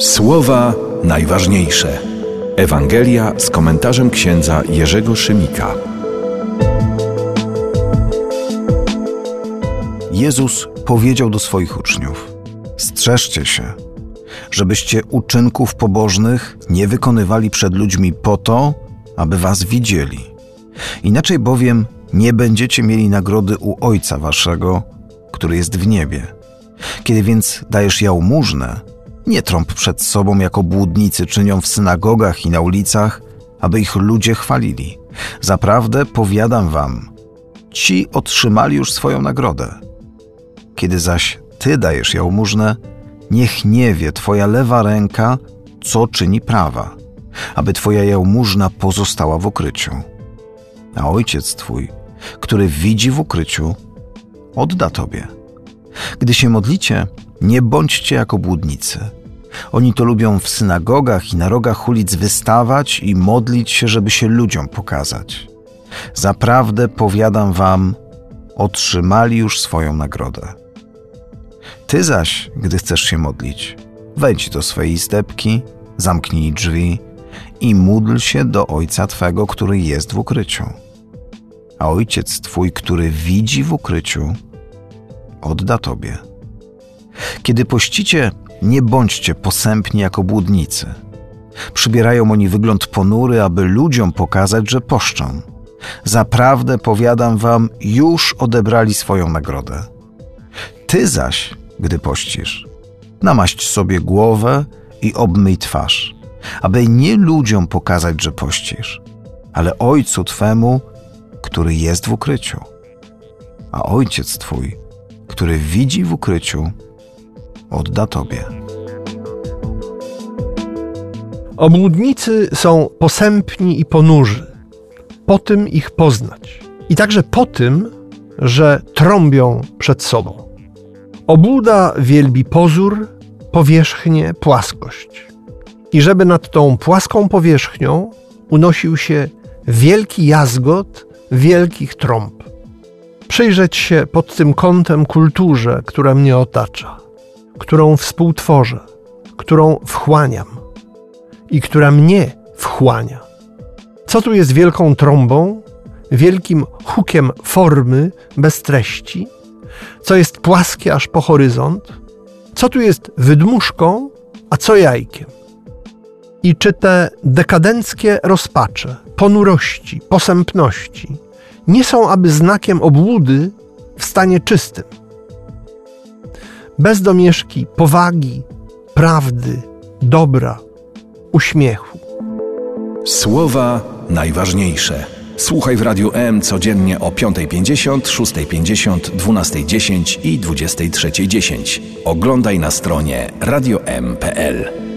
Słowa najważniejsze. Ewangelia z komentarzem księdza Jerzego Szymika. Jezus powiedział do swoich uczniów: Strzeżcie się, żebyście uczynków pobożnych nie wykonywali przed ludźmi po to, aby was widzieli. Inaczej bowiem nie będziecie mieli nagrody u Ojca Waszego, który jest w niebie. Kiedy więc dajesz jałmużnę, nie trąb przed sobą jako błudnicy czynią w synagogach i na ulicach, aby ich ludzie chwalili. Zaprawdę powiadam wam, ci otrzymali już swoją nagrodę. Kiedy zaś ty dajesz jałmużnę, niech nie wie twoja lewa ręka, co czyni prawa, aby twoja jałmużna pozostała w ukryciu. A ojciec twój, który widzi w ukryciu, odda tobie. Gdy się modlicie, nie bądźcie jako błudnicy. Oni to lubią w synagogach i na rogach ulic wystawać i modlić się, żeby się ludziom pokazać. Zaprawdę powiadam wam, otrzymali już swoją nagrodę. Ty zaś, gdy chcesz się modlić, wejdź do swojej stepki, zamknij drzwi i módl się do Ojca Twego, który jest w ukryciu. A Ojciec Twój, który widzi w ukryciu, odda Tobie. Kiedy pościcie, nie bądźcie posępni jako błudnicy. Przybierają oni wygląd ponury, aby ludziom pokazać, że poszczą. Zaprawdę powiadam wam, już odebrali swoją nagrodę. Ty zaś, gdy pościsz, namaść sobie głowę i obmyj twarz, aby nie ludziom pokazać, że pościsz, ale Ojcu Twemu, który jest w ukryciu. A Ojciec Twój, który widzi w ukryciu, odda Tobie. Obłudnicy są posępni i ponurzy. Po tym ich poznać. I także po tym, że trąbią przed sobą. Obłuda wielbi pozór, powierzchnię, płaskość. I żeby nad tą płaską powierzchnią unosił się wielki jazgot wielkich trąb. Przyjrzeć się pod tym kątem kulturze, która mnie otacza, którą współtworzę, którą wchłaniam i która mnie wchłania. Co tu jest wielką trąbą, wielkim hukiem formy bez treści? Co jest płaskie aż po horyzont? Co tu jest wydmuszką, a co jajkiem? I czy te dekadenckie rozpacze, ponurości, posępności nie są aby znakiem obłudy w stanie czystym? Bez domieszki powagi, prawdy, dobra, uśmiechu. Słowa najważniejsze. Słuchaj w Radiu M codziennie o 5.50, 6.50, 12.10 i 23.10. Oglądaj na stronie radiom.pl.